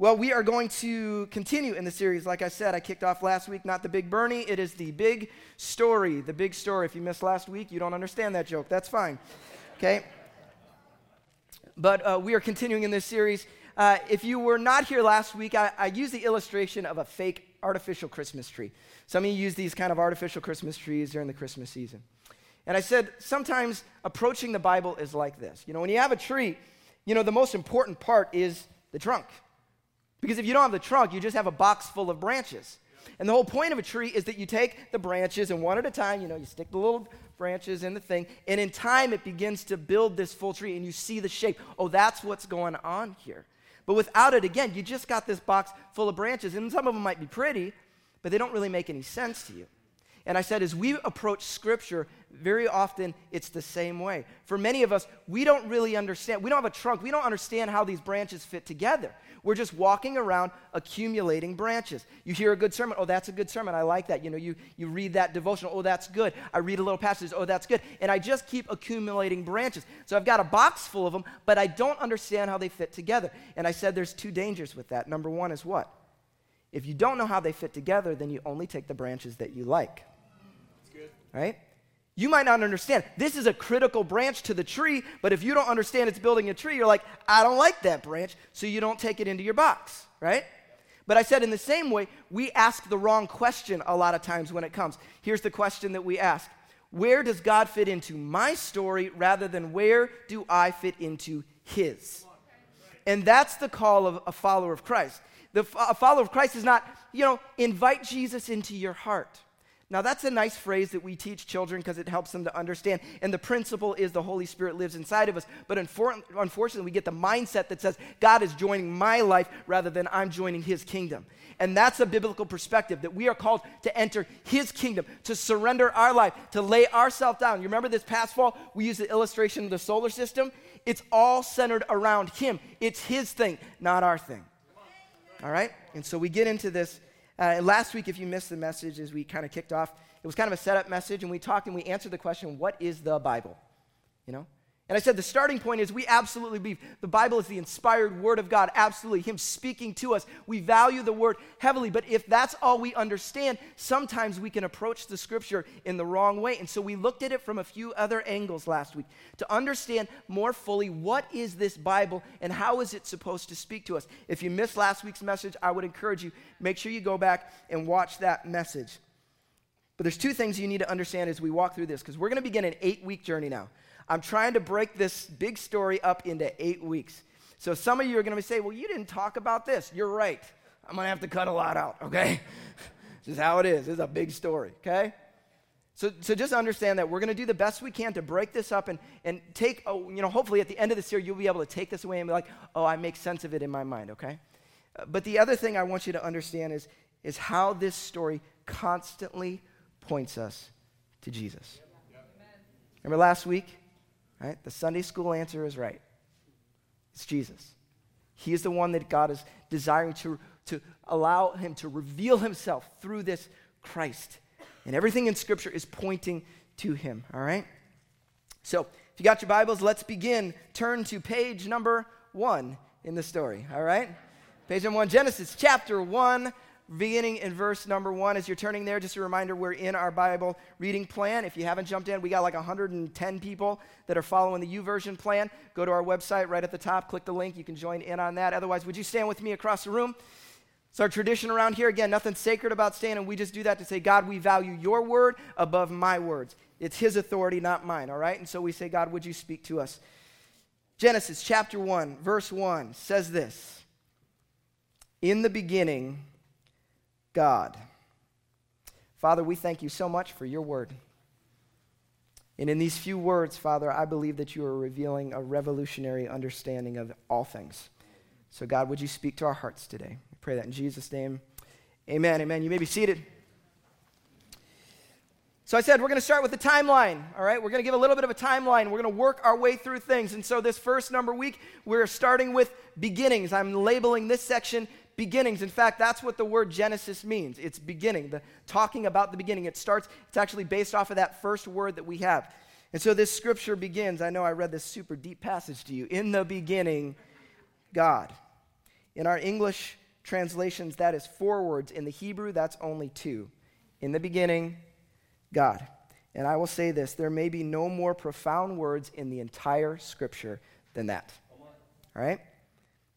Well, we are going to continue in the series. Like I said, I kicked off last week, not the big Bernie. It is the big story. The big story. If you missed last week, you don't understand that joke. That's fine. Okay? But uh, we are continuing in this series. Uh, if you were not here last week, I, I used the illustration of a fake artificial Christmas tree. Some of you use these kind of artificial Christmas trees during the Christmas season. And I said, sometimes approaching the Bible is like this. You know, when you have a tree, you know, the most important part is the trunk. Because if you don't have the trunk, you just have a box full of branches. And the whole point of a tree is that you take the branches and one at a time, you know, you stick the little branches in the thing, and in time it begins to build this full tree and you see the shape. Oh, that's what's going on here. But without it, again, you just got this box full of branches, and some of them might be pretty, but they don't really make any sense to you. And I said, as we approach Scripture, very often it's the same way. For many of us, we don't really understand. We don't have a trunk. We don't understand how these branches fit together. We're just walking around accumulating branches. You hear a good sermon. Oh, that's a good sermon. I like that. You know, you, you read that devotional. Oh, that's good. I read a little passage. Oh, that's good. And I just keep accumulating branches. So I've got a box full of them, but I don't understand how they fit together. And I said there's two dangers with that. Number one is what? If you don't know how they fit together, then you only take the branches that you like right? You might not understand. This is a critical branch to the tree, but if you don't understand it's building a tree, you're like, I don't like that branch, so you don't take it into your box, right? But I said in the same way, we ask the wrong question a lot of times when it comes. Here's the question that we ask Where does God fit into my story rather than where do I fit into His? And that's the call of a follower of Christ. The, a follower of Christ is not, you know, invite Jesus into your heart. Now, that's a nice phrase that we teach children because it helps them to understand. And the principle is the Holy Spirit lives inside of us. But unfortunately, we get the mindset that says God is joining my life rather than I'm joining his kingdom. And that's a biblical perspective that we are called to enter his kingdom, to surrender our life, to lay ourselves down. You remember this past fall, we used the illustration of the solar system? It's all centered around him. It's his thing, not our thing. All right? And so we get into this uh, last week, if you missed the message as we kind of kicked off, it was kind of a setup message, and we talked and we answered the question, what is the Bible? You know? And I said the starting point is we absolutely believe the Bible is the inspired word of God, absolutely. Him speaking to us. We value the word heavily, but if that's all we understand, sometimes we can approach the scripture in the wrong way. And so we looked at it from a few other angles last week to understand more fully what is this Bible and how is it supposed to speak to us. If you missed last week's message, I would encourage you, make sure you go back and watch that message. But there's two things you need to understand as we walk through this, because we're going to begin an eight week journey now. I'm trying to break this big story up into eight weeks. So some of you are going to say, well, you didn't talk about this. You're right. I'm going to have to cut a lot out, okay? this is how it is. This is a big story, okay? So, so just understand that we're going to do the best we can to break this up and, and take, oh, you know, hopefully at the end of this year, you'll be able to take this away and be like, oh, I make sense of it in my mind, okay? Uh, but the other thing I want you to understand is, is how this story constantly points us to Jesus. Remember last week? Right? The Sunday school answer is right. It's Jesus. He is the one that God is desiring to, to allow him to reveal himself through this Christ. And everything in Scripture is pointing to him, all right? So, if you got your Bibles, let's begin. Turn to page number one in the story, all right? Page number one, Genesis chapter one, beginning in verse number one. As you're turning there, just a reminder we're in our Bible reading plan. If you haven't jumped in, we got like 110 people that are following the YouVersion plan. Go to our website right at the top, click the link. You can join in on that. Otherwise, would you stand with me across the room? It's our tradition around here. Again, nothing sacred about standing. We just do that to say, God, we value your word above my words. It's his authority, not mine, all right? And so we say, God, would you speak to us? Genesis chapter 1, verse 1 says this In the beginning, God. Father, we thank you so much for your word. And in these few words, Father, I believe that you are revealing a revolutionary understanding of all things. So, God, would you speak to our hearts today? We pray that in Jesus' name. Amen. Amen. You may be seated. So I said we're going to start with the timeline, all right? We're going to give a little bit of a timeline. We're going to work our way through things. And so this first number week, we're starting with beginnings. I'm labeling this section beginnings. In fact, that's what the word Genesis means. It's beginning, the talking about the beginning. It starts, it's actually based off of that first word that we have. And so this scripture begins. I know I read this super deep passage to you. In the beginning, God. In our English translations, that is four words. In the Hebrew, that's only two. In the beginning, God. And I will say this there may be no more profound words in the entire scripture than that. All right?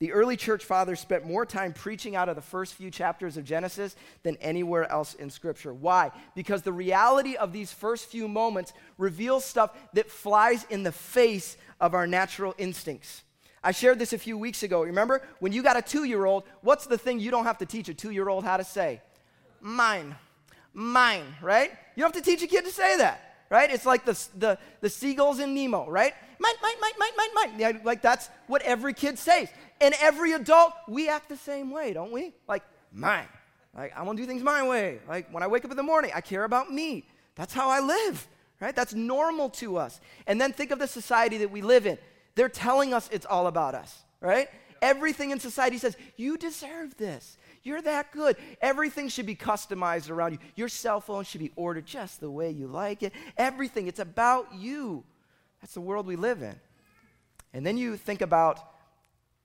The early church fathers spent more time preaching out of the first few chapters of Genesis than anywhere else in Scripture. Why? Because the reality of these first few moments reveals stuff that flies in the face of our natural instincts. I shared this a few weeks ago. Remember, when you got a two year old, what's the thing you don't have to teach a two year old how to say? Mine. Mine, right? You don't have to teach a kid to say that, right? It's like the, the, the seagulls in Nemo, right? Mine, mine, mine, mine, mine, mine. Like that's what every kid says. And every adult, we act the same way, don't we? Like, mine. Like, I want to do things my way. Like, when I wake up in the morning, I care about me. That's how I live, right? That's normal to us. And then think of the society that we live in. They're telling us it's all about us, right? Everything in society says, you deserve this. You're that good. Everything should be customized around you. Your cell phone should be ordered just the way you like it. Everything, it's about you. That's the world we live in. And then you think about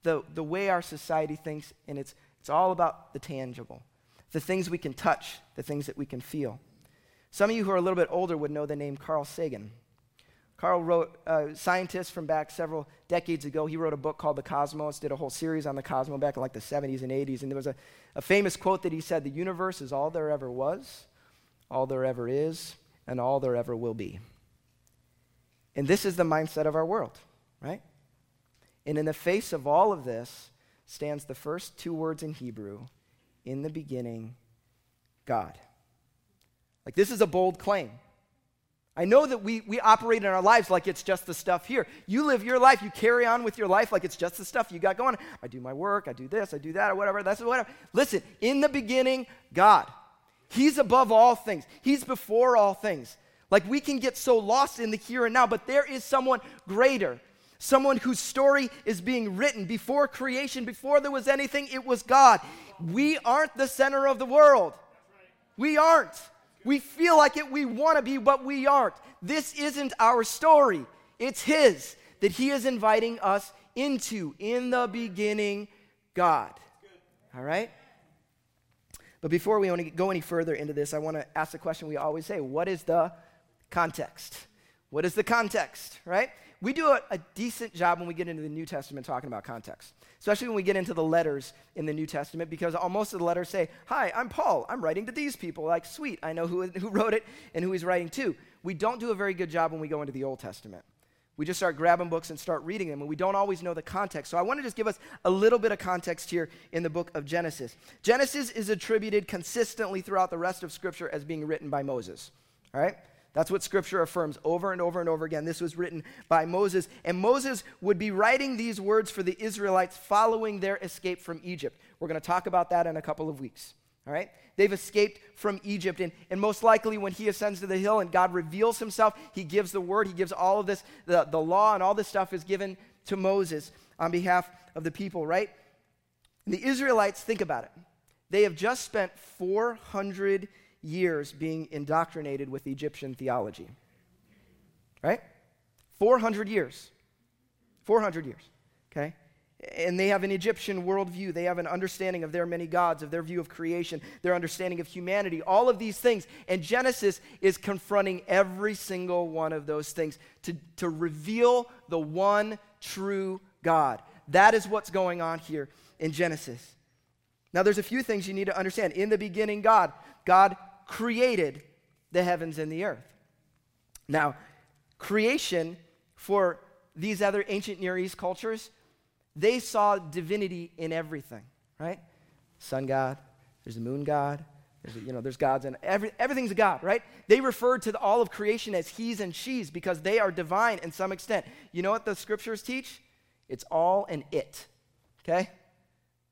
the, the way our society thinks, and it's, it's all about the tangible the things we can touch, the things that we can feel. Some of you who are a little bit older would know the name Carl Sagan. Carl wrote, uh, scientist from back several decades ago, he wrote a book called The Cosmos, did a whole series on the cosmos back in like the 70s and 80s. And there was a, a famous quote that he said The universe is all there ever was, all there ever is, and all there ever will be. And this is the mindset of our world, right? And in the face of all of this stands the first two words in Hebrew in the beginning, God. Like, this is a bold claim. I know that we, we operate in our lives like it's just the stuff here. You live your life, you carry on with your life like it's just the stuff you got going. I do my work, I do this, I do that, or whatever. That's whatever. Listen, in the beginning, God. He's above all things, He's before all things. Like we can get so lost in the here and now, but there is someone greater someone whose story is being written before creation, before there was anything, it was God. We aren't the center of the world. We aren't. We feel like it, we want to be, but we aren't. This isn't our story, it's His that He is inviting us into. In the beginning, God. All right? But before we go any further into this, I want to ask the question we always say what is the context? What is the context, right? We do a, a, decent job when we get into the New Testament talking about context, especially when we get into the letters in the New Testament, because most of the letters say, Hi, I'm Paul. I'm writing to these people. Like, sweet, I know who, who wrote it and who he's writing to. We don't do a very good job when we go into the Old Testament. We just start grabbing books and start reading them, and we don't always know the context. So I want to just give us a little bit of context here in the book of Genesis. Genesis is attributed consistently throughout the rest of Scripture as being written by Moses. All right? That's what scripture affirms over and over and over again. This was written by Moses, and Moses would be writing these words for the Israelites following their escape from Egypt. We're going to talk about that in a couple of weeks. All right? They've escaped from Egypt, and, and most likely when he ascends to the hill and God reveals himself, he gives the word, he gives all of this, the, the law and all this stuff is given to Moses on behalf of the people, right? The Israelites, think about it. They have just spent 400 years being indoctrinated with Egyptian theology. Right? 400 years. 400 years. Okay? And they have an Egyptian worldview. They have an understanding of their many gods, of their view of creation, their understanding of humanity, all of these things. And Genesis is confronting every single one of those things to, to reveal the one true God. That is what's going on here in Genesis. Now, there's a few things you need to understand. In the beginning, God. God created the heavens and the earth. Now, creation for these other ancient Near East cultures, they saw divinity in everything, right? Sun God, there's the moon God, there's, you know, there's gods, and every, everything's a God, right? They referred to the, all of creation as he's and she's because they are divine in some extent. You know what the scriptures teach? It's all an it, okay?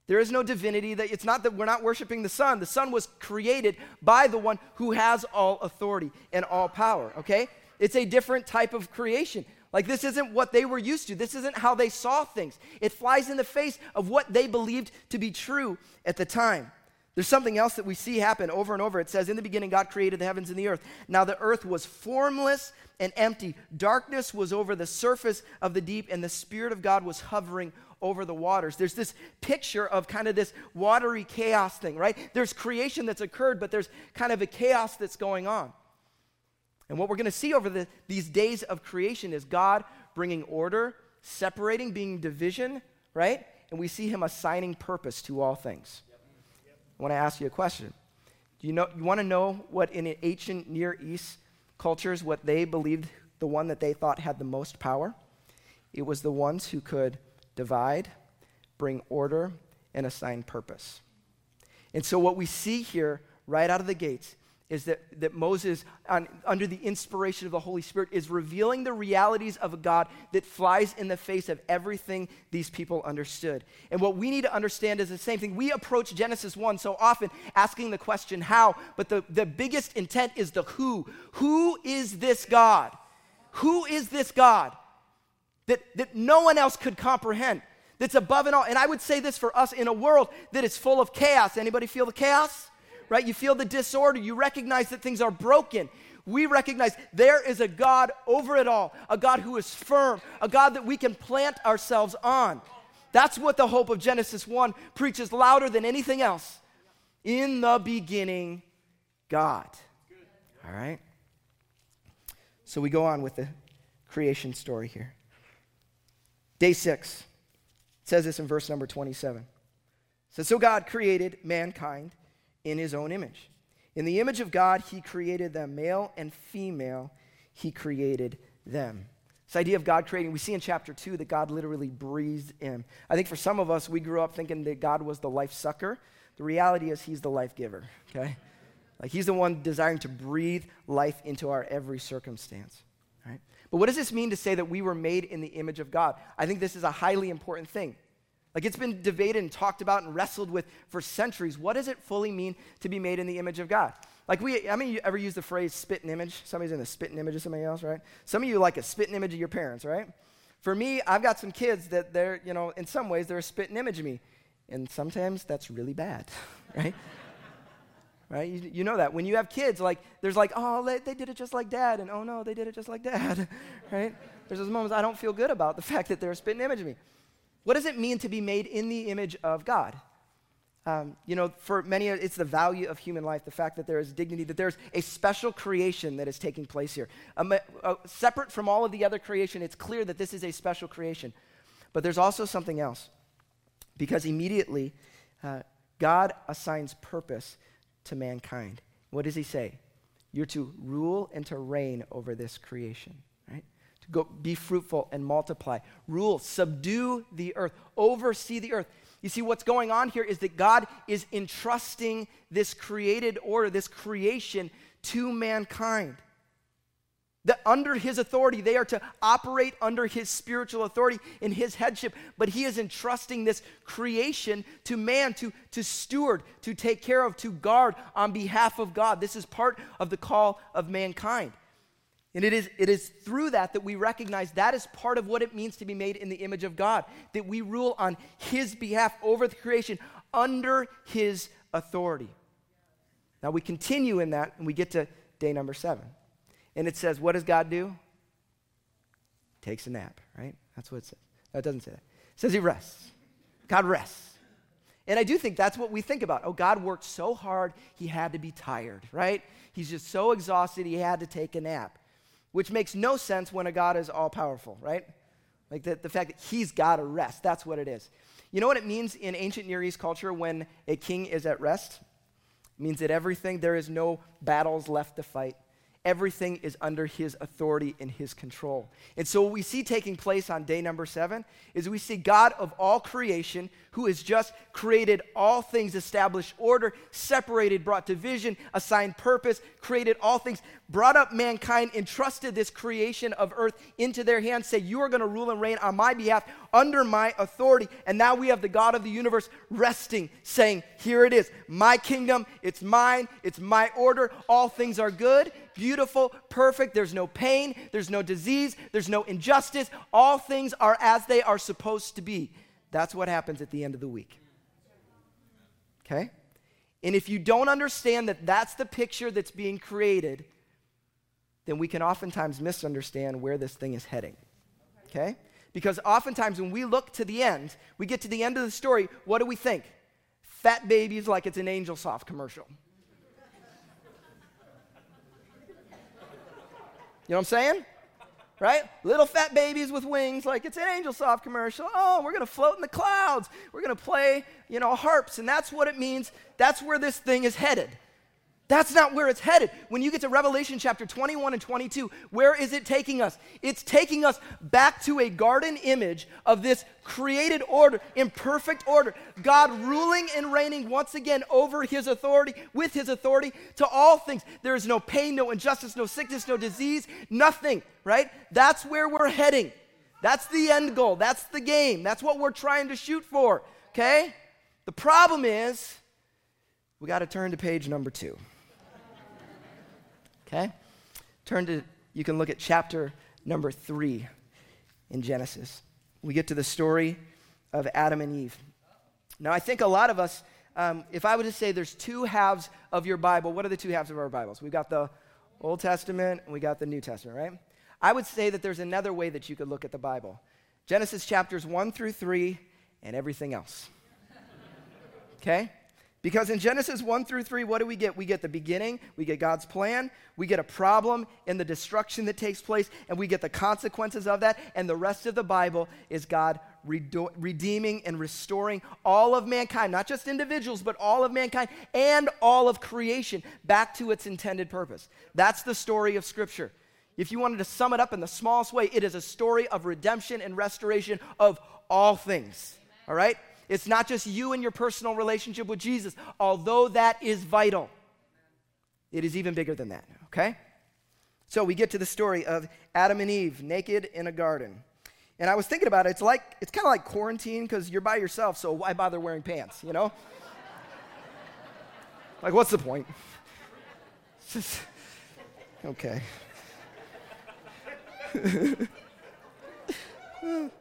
There is no divinity that it's not that we're not worshiping the sun. The sun was created by the one who has all authority and all power, okay? It's a different type of creation. Like this isn't what they were used to. This isn't how they saw things. It flies in the face of what they believed to be true at the time. There's something else that we see happen over and over. It says, In the beginning, God created the heavens and the earth. Now the earth was formless and empty. Darkness was over the surface of the deep, and the Spirit of God was hovering over the waters. There's this picture of kind of this watery chaos thing, right? There's creation that's occurred, but there's kind of a chaos that's going on. And what we're going to see over the, these days of creation is God bringing order, separating, being division, right? And we see him assigning purpose to all things. I want to ask you a question. Do you, know, you want to know what in the ancient Near East cultures, what they believed the one that they thought had the most power? It was the ones who could divide, bring order, and assign purpose. And so, what we see here right out of the gates is that, that Moses, on, under the inspiration of the Holy Spirit, is revealing the realities of a God that flies in the face of everything these people understood. And what we need to understand is the same thing. We approach Genesis 1 so often asking the question, how? But the, the biggest intent is the who. Who is this God? Who is this God that, that no one else could comprehend? That's above and all. And I would say this for us in a world that is full of chaos. Anybody feel the chaos? Right? You feel the disorder. You recognize that things are broken. We recognize there is a God over it all, a God who is firm, a God that we can plant ourselves on. That's what the hope of Genesis 1 preaches louder than anything else. In the beginning, God. All right? So we go on with the creation story here. Day six says this in verse number 27. It says, So God created mankind in his own image. In the image of God, he created them, male and female, he created them. This idea of God creating, we see in chapter 2 that God literally breathed in. I think for some of us, we grew up thinking that God was the life sucker. The reality is, he's the life giver, okay? Like, he's the one desiring to breathe life into our every circumstance, right? But what does this mean to say that we were made in the image of God? I think this is a highly important thing. Like it's been debated and talked about and wrestled with for centuries. What does it fully mean to be made in the image of God? Like we, I mean, you ever use the phrase spit spitting image? Somebody's in the spitting image of somebody else, right? Some of you like a spitting image of your parents, right? For me, I've got some kids that they're, you know, in some ways they're a spit spitting image of me. And sometimes that's really bad, right? right? You, you, know that. When you have kids, like, there's like, oh, they, they did it just like dad, and oh no, they did it just like dad, right? There's those moments I don't feel good about the fact that they're a spitting image of me. What does it mean to be made in the image of God? Um, you know, for many, it's the value of human life, the fact that there is dignity, that there's a special creation that is taking place here. Um, uh, separate from all of the other creation, it's clear that this is a special creation. But there's also something else, because immediately uh, God assigns purpose to mankind. What does he say? You're to rule and to reign over this creation. Go be fruitful and multiply. Rule, subdue the earth, oversee the earth. You see, what's going on here is that God is entrusting this created order, this creation, to mankind. That under his authority, they are to operate under his spiritual authority in his headship. But he is entrusting this creation to man to, to steward, to take care of, to guard on behalf of God. This is part of the call of mankind. And it is, it is through that that we recognize that is part of what it means to be made in the image of God, that we rule on His behalf over the creation under His authority. Now we continue in that and we get to day number seven. And it says, What does God do? Takes a nap, right? That's what it says. No, it doesn't say that. It says He rests. God rests. And I do think that's what we think about. Oh, God worked so hard, He had to be tired, right? He's just so exhausted, He had to take a nap which makes no sense when a God is all powerful, right? Like the, the fact that he's got to rest. That's what it is. You know what it means in ancient Near East culture when a king is at rest? It means that everything, there is no battles left to fight everything is under his authority and his control. And so, what we see taking place on day number seven is we see God of all creation, who has just created all things, established order, separated, brought division, assigned purpose, created all things, brought up mankind, entrusted this creation of earth into their hands, say, You are going to rule and reign on my behalf under my authority. And now we have the God of the universe resting, saying, Here it is, my kingdom, it's mine, it's my order, all things are good beautiful, perfect. There's no pain, there's no disease, there's no injustice. All things are as they are supposed to be. That's what happens at the end of the week. Okay? And if you don't understand that that's the picture that's being created, then we can oftentimes misunderstand where this thing is heading. Okay? Because oftentimes when we look to the end, we get to the end of the story, what do we think? Fat babies like it's an Angel Soft commercial. You know what I'm saying? Right? Little fat babies with wings, like it's an Angel Soft commercial. Oh, we're going to float in the clouds. We're going to play, you know, harps. And that's what it means. That's where this thing is headed. That's not where it's headed. When you get to Revelation chapter 21 and 22, where is it taking us? It's taking us back to a garden image of this created order, in perfect order. God ruling and reigning once again over his authority, with his authority to all things. There is no pain, no injustice, no sickness, no disease, nothing, right? That's where we're heading. That's the end goal. That's the game. That's what we're trying to shoot for, okay? The problem is, we got to turn to page number two. Okay? Turn to, you can look at chapter number three in Genesis. We get to the story of Adam and Eve. Now, I think a lot of us, um, if I were to say there's two halves of your Bible, what are the two halves of our Bibles? We've got the Old Testament and we got the New Testament, right? I would say that there's another way that you could look at the Bible Genesis chapters 1 through 3 and everything else. Okay? Because in Genesis 1 through 3, what do we get? We get the beginning, we get God's plan, we get a problem in the destruction that takes place, and we get the consequences of that. And the rest of the Bible is God redeeming and restoring all of mankind, not just individuals, but all of mankind and all of creation back to its intended purpose. That's the story of Scripture. If you wanted to sum it up in the smallest way, it is a story of redemption and restoration of all things. All right? It's not just you and your personal relationship with Jesus, although that is vital. It is even bigger than that, okay? So we get to the story of Adam and Eve naked in a garden. And I was thinking about it, it's like it's kind of like quarantine because you're by yourself, so why bother wearing pants, you know? like what's the point? Okay.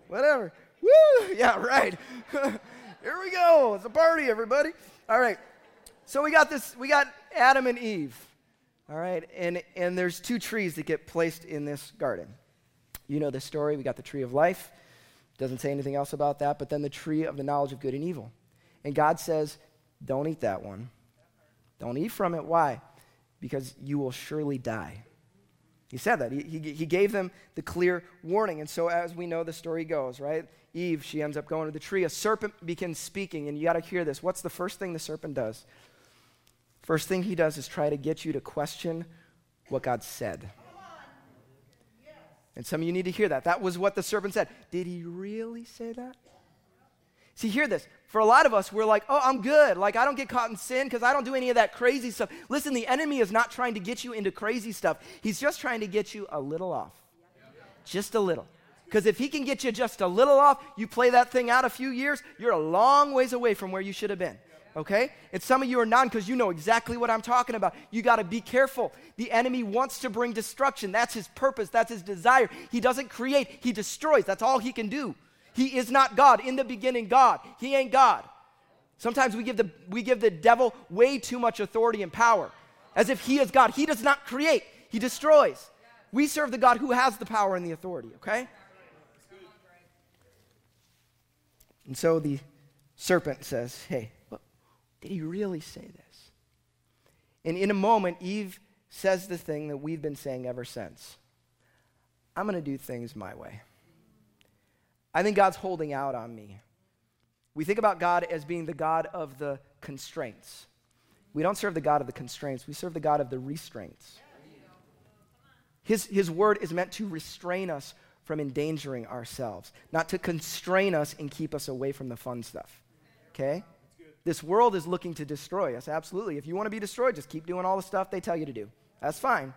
Whatever. Woo! Yeah, right. Here we go. It's a party, everybody. All right. So we got this, we got Adam and Eve. All right. And, and there's two trees that get placed in this garden. You know the story. We got the tree of life. Doesn't say anything else about that, but then the tree of the knowledge of good and evil. And God says, don't eat that one. Don't eat from it. Why? Because you will surely die. He said that. He, he, he gave them the clear warning. And so, as we know, the story goes, right? Eve, she ends up going to the tree. A serpent begins speaking, and you got to hear this. What's the first thing the serpent does? First thing he does is try to get you to question what God said. And some of you need to hear that. That was what the serpent said. Did he really say that? See, hear this. For a lot of us, we're like, oh, I'm good. Like, I don't get caught in sin because I don't do any of that crazy stuff. Listen, the enemy is not trying to get you into crazy stuff, he's just trying to get you a little off. Just a little. Because if he can get you just a little off, you play that thing out a few years, you're a long ways away from where you should have been. Okay? And some of you are non because you know exactly what I'm talking about. You got to be careful. The enemy wants to bring destruction. That's his purpose, that's his desire. He doesn't create, he destroys. That's all he can do. He is not God. In the beginning, God. He ain't God. Sometimes we give the, we give the devil way too much authority and power as if he is God. He does not create, he destroys. We serve the God who has the power and the authority, okay? And so the serpent says, Hey, did he really say this? And in a moment, Eve says the thing that we've been saying ever since I'm going to do things my way. I think God's holding out on me. We think about God as being the God of the constraints. We don't serve the God of the constraints, we serve the God of the restraints. His, his word is meant to restrain us from endangering ourselves, not to constrain us and keep us away from the fun stuff. Okay? This world is looking to destroy us, absolutely. If you want to be destroyed, just keep doing all the stuff they tell you to do. That's fine.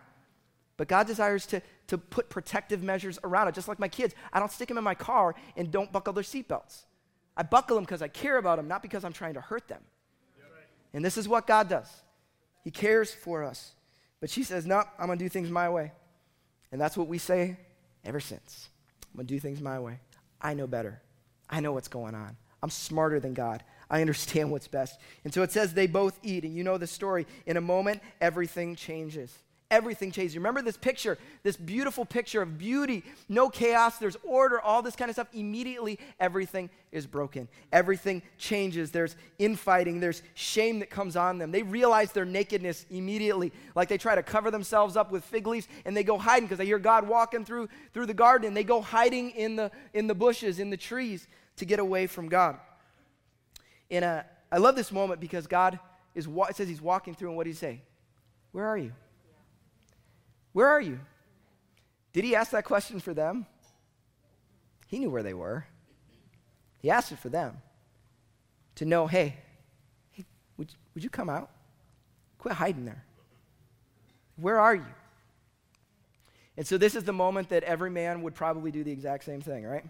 But God desires to, to put protective measures around it, just like my kids. I don't stick them in my car and don't buckle their seatbelts. I buckle them because I care about them, not because I'm trying to hurt them. And this is what God does He cares for us. But she says, No, I'm going to do things my way. And that's what we say ever since. I'm going to do things my way. I know better. I know what's going on. I'm smarter than God. I understand what's best. And so it says they both eat. And you know the story. In a moment, everything changes. Everything changes. Remember this picture, this beautiful picture of beauty, no chaos, there's order, all this kind of stuff. Immediately, everything is broken. Everything changes. There's infighting, there's shame that comes on them. They realize their nakedness immediately. Like they try to cover themselves up with fig leaves and they go hiding because they hear God walking through, through the garden and they go hiding in the, in the bushes, in the trees to get away from God. And uh, I love this moment because God is, it says he's walking through and what does he say? Where are you? Where are you? Did he ask that question for them? He knew where they were. He asked it for them to know hey, hey would, would you come out? Quit hiding there. Where are you? And so, this is the moment that every man would probably do the exact same thing, right?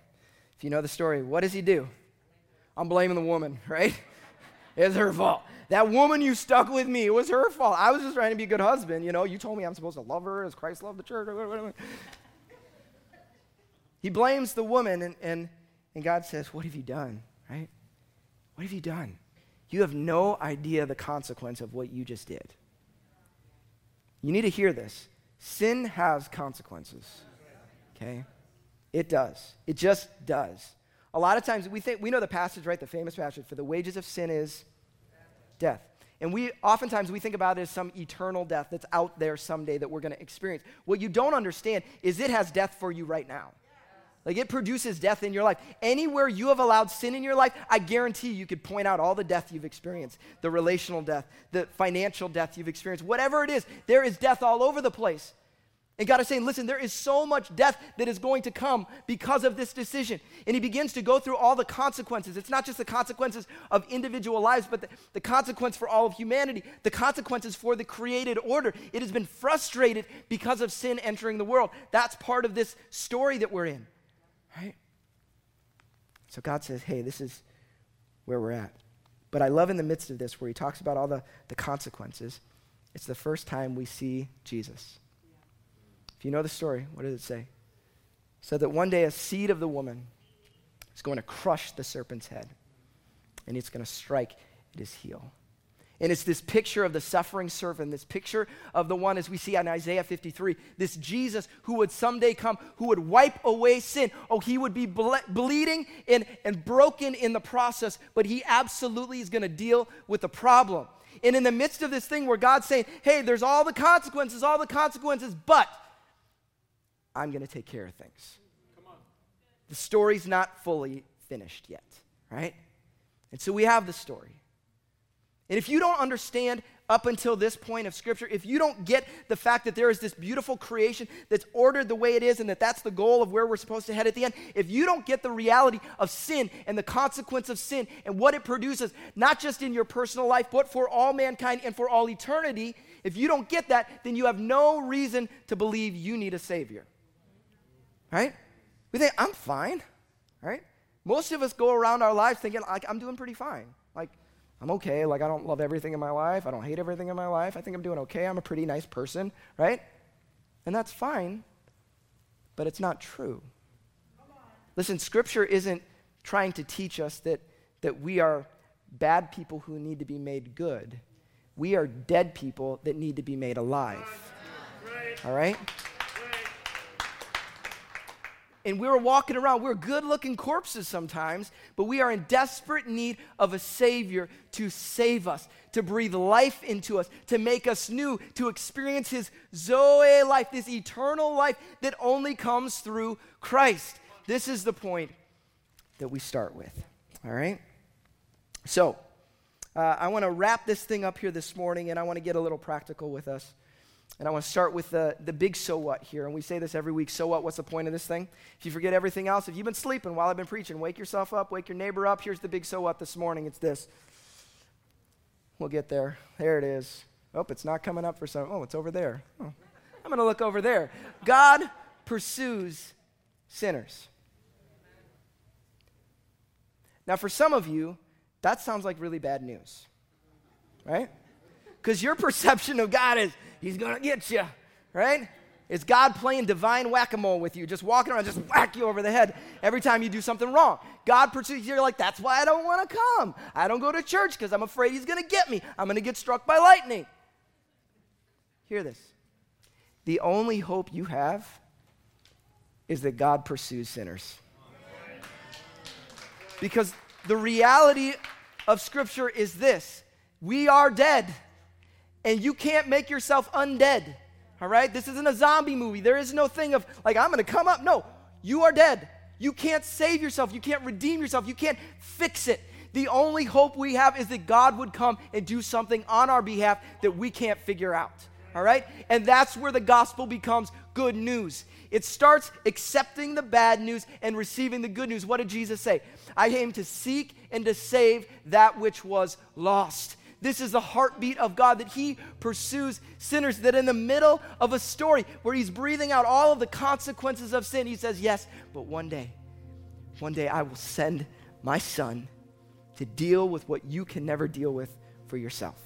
If you know the story, what does he do? I'm blaming the woman, right? it's her fault. That woman you stuck with me, it was her fault. I was just trying to be a good husband. You know, you told me I'm supposed to love her as Christ loved the church. he blames the woman, and, and, and God says, What have you done? Right? What have you done? You have no idea the consequence of what you just did. You need to hear this. Sin has consequences. Okay? It does. It just does. A lot of times we think we know the passage, right? The famous passage for the wages of sin is death. And we oftentimes we think about it as some eternal death that's out there someday that we're going to experience. What you don't understand is it has death for you right now. Like it produces death in your life. Anywhere you have allowed sin in your life, I guarantee you could point out all the death you've experienced the relational death, the financial death you've experienced, whatever it is, there is death all over the place. And God is saying, listen, there is so much death that is going to come because of this decision. And he begins to go through all the consequences. It's not just the consequences of individual lives, but the, the, consequence for all of humanity, the consequences for the created order. It has been frustrated because of sin entering the world. That's part of this story that we're in, right? So God says, hey, this is where we're at. But I love in the midst of this where he talks about all the, the consequences, it's the first time we see Jesus. If you know the story, what does it say? It said that one day a seed of the woman is going to crush the serpent's head, and it's going to strike at his heel. And it's this picture of the suffering servant, this picture of the one, as we see in Isaiah 53, this Jesus who would someday come, who would wipe away sin. Oh, he would be ble- bleeding and, and broken in the process, but he absolutely is going to deal with the problem. And in the midst of this thing where God's saying, hey, there's all the consequences, all the consequences, but I'm going to take care of things. The story's not fully finished yet, right? And so we have the story. And if you don't understand up until this point of Scripture, if you don't get the fact that there is this beautiful creation that's ordered the way it is and that that's the goal of where we're supposed to head at the end, if you don't get the reality of sin and the consequence of sin and what it produces, not just in your personal life, but for all mankind and for all eternity, if you don't get that, then you have no reason to believe you need a Savior right? We think, I'm fine, right? Most of us go around our lives thinking, like, I'm doing pretty fine. Like, I'm okay. Like, I don't love everything in my life. I don't hate everything in my life. I think I'm doing okay. I'm a pretty nice person, right? And that's fine, but it's not true. Listen, Scripture isn't trying to teach us that, that we are bad people who need to be made good. We are dead people that need to be made alive. All right? And we were walking around. We're good looking corpses sometimes, but we are in desperate need of a Savior to save us, to breathe life into us, to make us new, to experience His Zoe life, this eternal life that only comes through Christ. This is the point that we start with. All right? So, uh, I want to wrap this thing up here this morning, and I want to get a little practical with us. And I want to start with the, the big so what here. And we say this every week so what? What's the point of this thing? If you forget everything else, if you've been sleeping while I've been preaching, wake yourself up, wake your neighbor up. Here's the big so what this morning it's this. We'll get there. There it is. Oh, it's not coming up for some. Oh, it's over there. Oh, I'm going to look over there. God pursues sinners. Now, for some of you, that sounds like really bad news, right? Because your perception of God is, He's going to get you, right? It's God playing divine whack a mole with you, just walking around, just whack you over the head every time you do something wrong. God pursues you. You're like, that's why I don't want to come. I don't go to church because I'm afraid He's going to get me. I'm going to get struck by lightning. Hear this. the only hope you have is that God pursues sinners. Because the reality of Scripture is this we are dead, and you can't make yourself undead. All right? This isn't a zombie movie. There is no thing of, like, I'm going to come up. No, you are dead. You can't save yourself. You can't redeem yourself. You can't fix it. The only hope we have is that God would come and do something on our behalf that we can't figure out. All right? And that's where the gospel becomes good news. It starts accepting the bad news and receiving the good news. What did Jesus say? I came to seek and to save that which was lost. This is the heartbeat of God that He pursues sinners. That in the middle of a story where He's breathing out all of the consequences of sin, He says, Yes, but one day, one day I will send my Son to deal with what you can never deal with for yourself.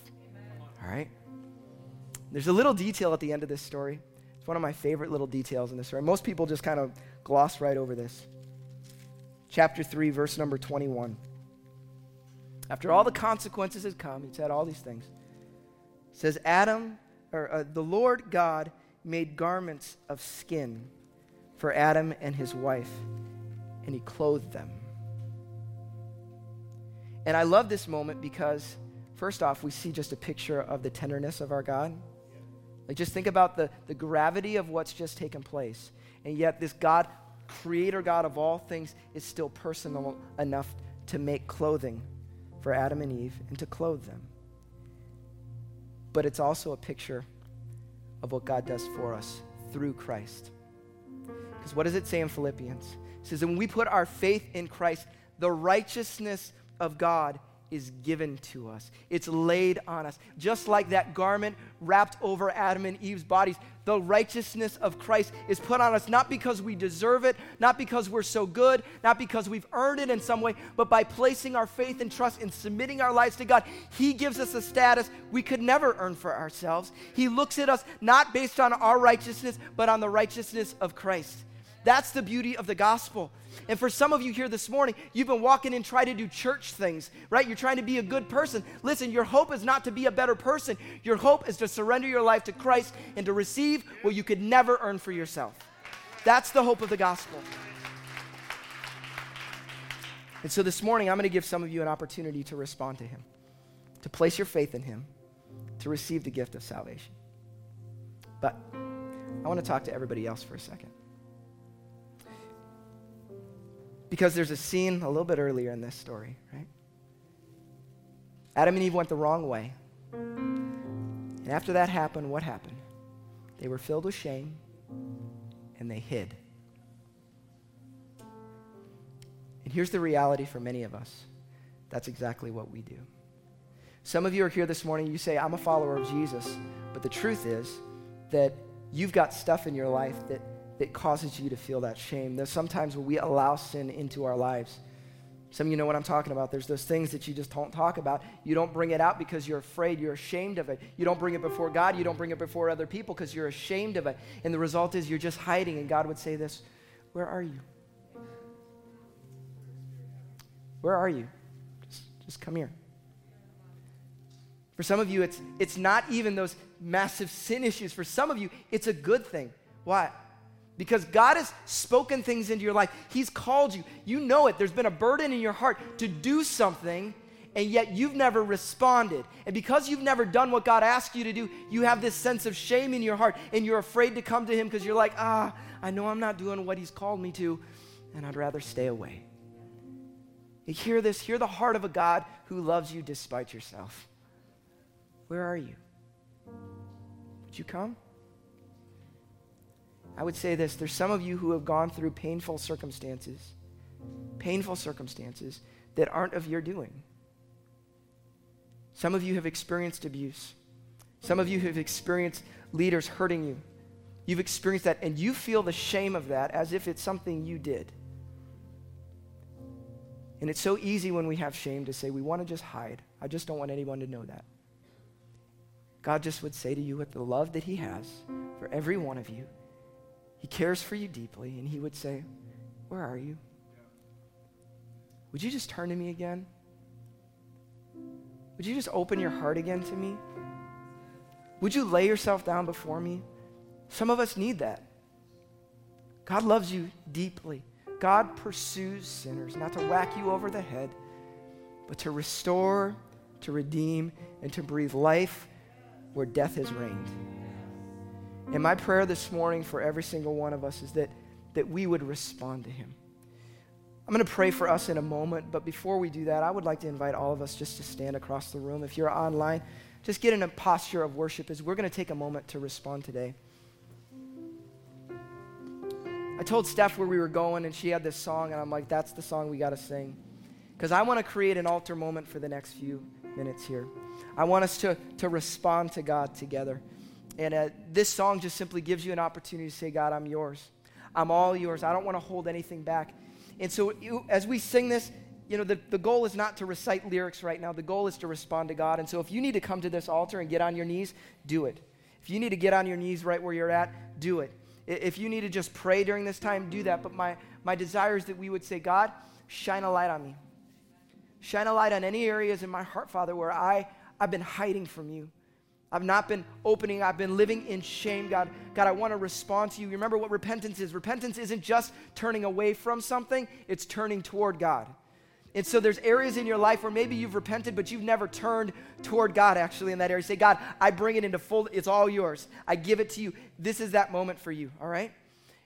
All right? There's a little detail at the end of this story. It's one of my favorite little details in this story. Most people just kind of gloss right over this. Chapter 3, verse number 21. After all the consequences had come, he said all these things. It says, Adam, or uh, the Lord God made garments of skin for Adam and his wife, and he clothed them. And I love this moment because, first off, we see just a picture of the tenderness of our God. Like, just think about the, the gravity of what's just taken place. And yet, this God, creator God of all things, is still personal enough to make clothing for Adam and Eve and to clothe them. But it's also a picture of what God does for us through Christ. Because what does it say in Philippians? It says, when we put our faith in Christ, the righteousness of God is given to us. It's laid on us. Just like that garment wrapped over Adam and Eve's bodies, the righteousness of Christ is put on us not because we deserve it, not because we're so good, not because we've earned it in some way, but by placing our faith and trust and submitting our lives to God. He gives us a status we could never earn for ourselves. He looks at us not based on our righteousness, but on the righteousness of Christ. That's the beauty of the gospel. And for some of you here this morning, you've been walking in trying to do church things, right? You're trying to be a good person. Listen, your hope is not to be a better person. Your hope is to surrender your life to Christ and to receive what you could never earn for yourself. That's the hope of the gospel. And so this morning, I'm going to give some of you an opportunity to respond to Him, to place your faith in Him, to receive the gift of salvation. But I want to talk to everybody else for a second. Because there's a scene a little bit earlier in this story, right? Adam and Eve went the wrong way. And after that happened, what happened? They were filled with shame and they hid. And here's the reality for many of us that's exactly what we do. Some of you are here this morning, you say, I'm a follower of Jesus, but the truth is that you've got stuff in your life that that causes you to feel that shame. There's sometimes when we allow sin into our lives. Some of you know what I'm talking about. There's those things that you just don't talk about. You don't bring it out because you're afraid, you're ashamed of it. You don't bring it before God, you don't bring it before other people because you're ashamed of it. And the result is you're just hiding, and God would say this Where are you? Where are you? Just, just come here. For some of you, it's, it's not even those massive sin issues. For some of you, it's a good thing. Why? Because God has spoken things into your life. He's called you. You know it. There's been a burden in your heart to do something, and yet you've never responded. And because you've never done what God asked you to do, you have this sense of shame in your heart, and you're afraid to come to Him because you're like, ah, I know I'm not doing what He's called me to, and I'd rather stay away. You hear this? Hear the heart of a God who loves you despite yourself. Where are you? Would you come? I would say this there's some of you who have gone through painful circumstances, painful circumstances that aren't of your doing. Some of you have experienced abuse. Some of you have experienced leaders hurting you. You've experienced that, and you feel the shame of that as if it's something you did. And it's so easy when we have shame to say, we want to just hide. I just don't want anyone to know that. God just would say to you, with the love that He has for every one of you, he cares for you deeply, and He would say, Where are you? Would you just turn to me again? Would you just open your heart again to me? Would you lay yourself down before me? Some of us need that. God loves you deeply. God pursues sinners, not to whack you over the head, but to restore, to redeem, and to breathe life where death has reigned. And my prayer this morning for every single one of us is that, that we would respond to him. I'm going to pray for us in a moment, but before we do that, I would like to invite all of us just to stand across the room. If you're online, just get in a posture of worship as we're going to take a moment to respond today. I told Steph where we were going, and she had this song, and I'm like, that's the song we got to sing. Because I want to create an altar moment for the next few minutes here. I want us to, to respond to God together. And uh, this song just simply gives you an opportunity to say, God, I'm yours. I'm all yours. I don't want to hold anything back. And so you, as we sing this, you know, the, the goal is not to recite lyrics right now. The goal is to respond to God. And so if you need to come to this altar and get on your knees, do it. If you need to get on your knees right where you're at, do it. If you need to just pray during this time, do that. But my, my desire is that we would say, God, shine a light on me. Shine a light on any areas in my heart, Father, where I, I've been hiding from you. I've not been opening. I've been living in shame, God. God, I want to respond to you. Remember what repentance is. Repentance isn't just turning away from something, it's turning toward God. And so there's areas in your life where maybe you've repented, but you've never turned toward God actually in that area. Say, God, I bring it into full, it's all yours. I give it to you. This is that moment for you, all right?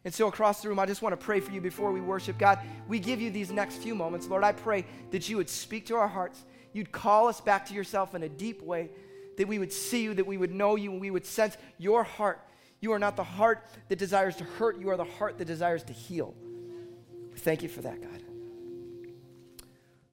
And so across the room, I just want to pray for you before we worship. God, we give you these next few moments. Lord, I pray that you would speak to our hearts. You'd call us back to yourself in a deep way that we would see you, that we would know you, and we would sense your heart. You are not the heart that desires to hurt, you are the heart that desires to heal. Thank you for that, God.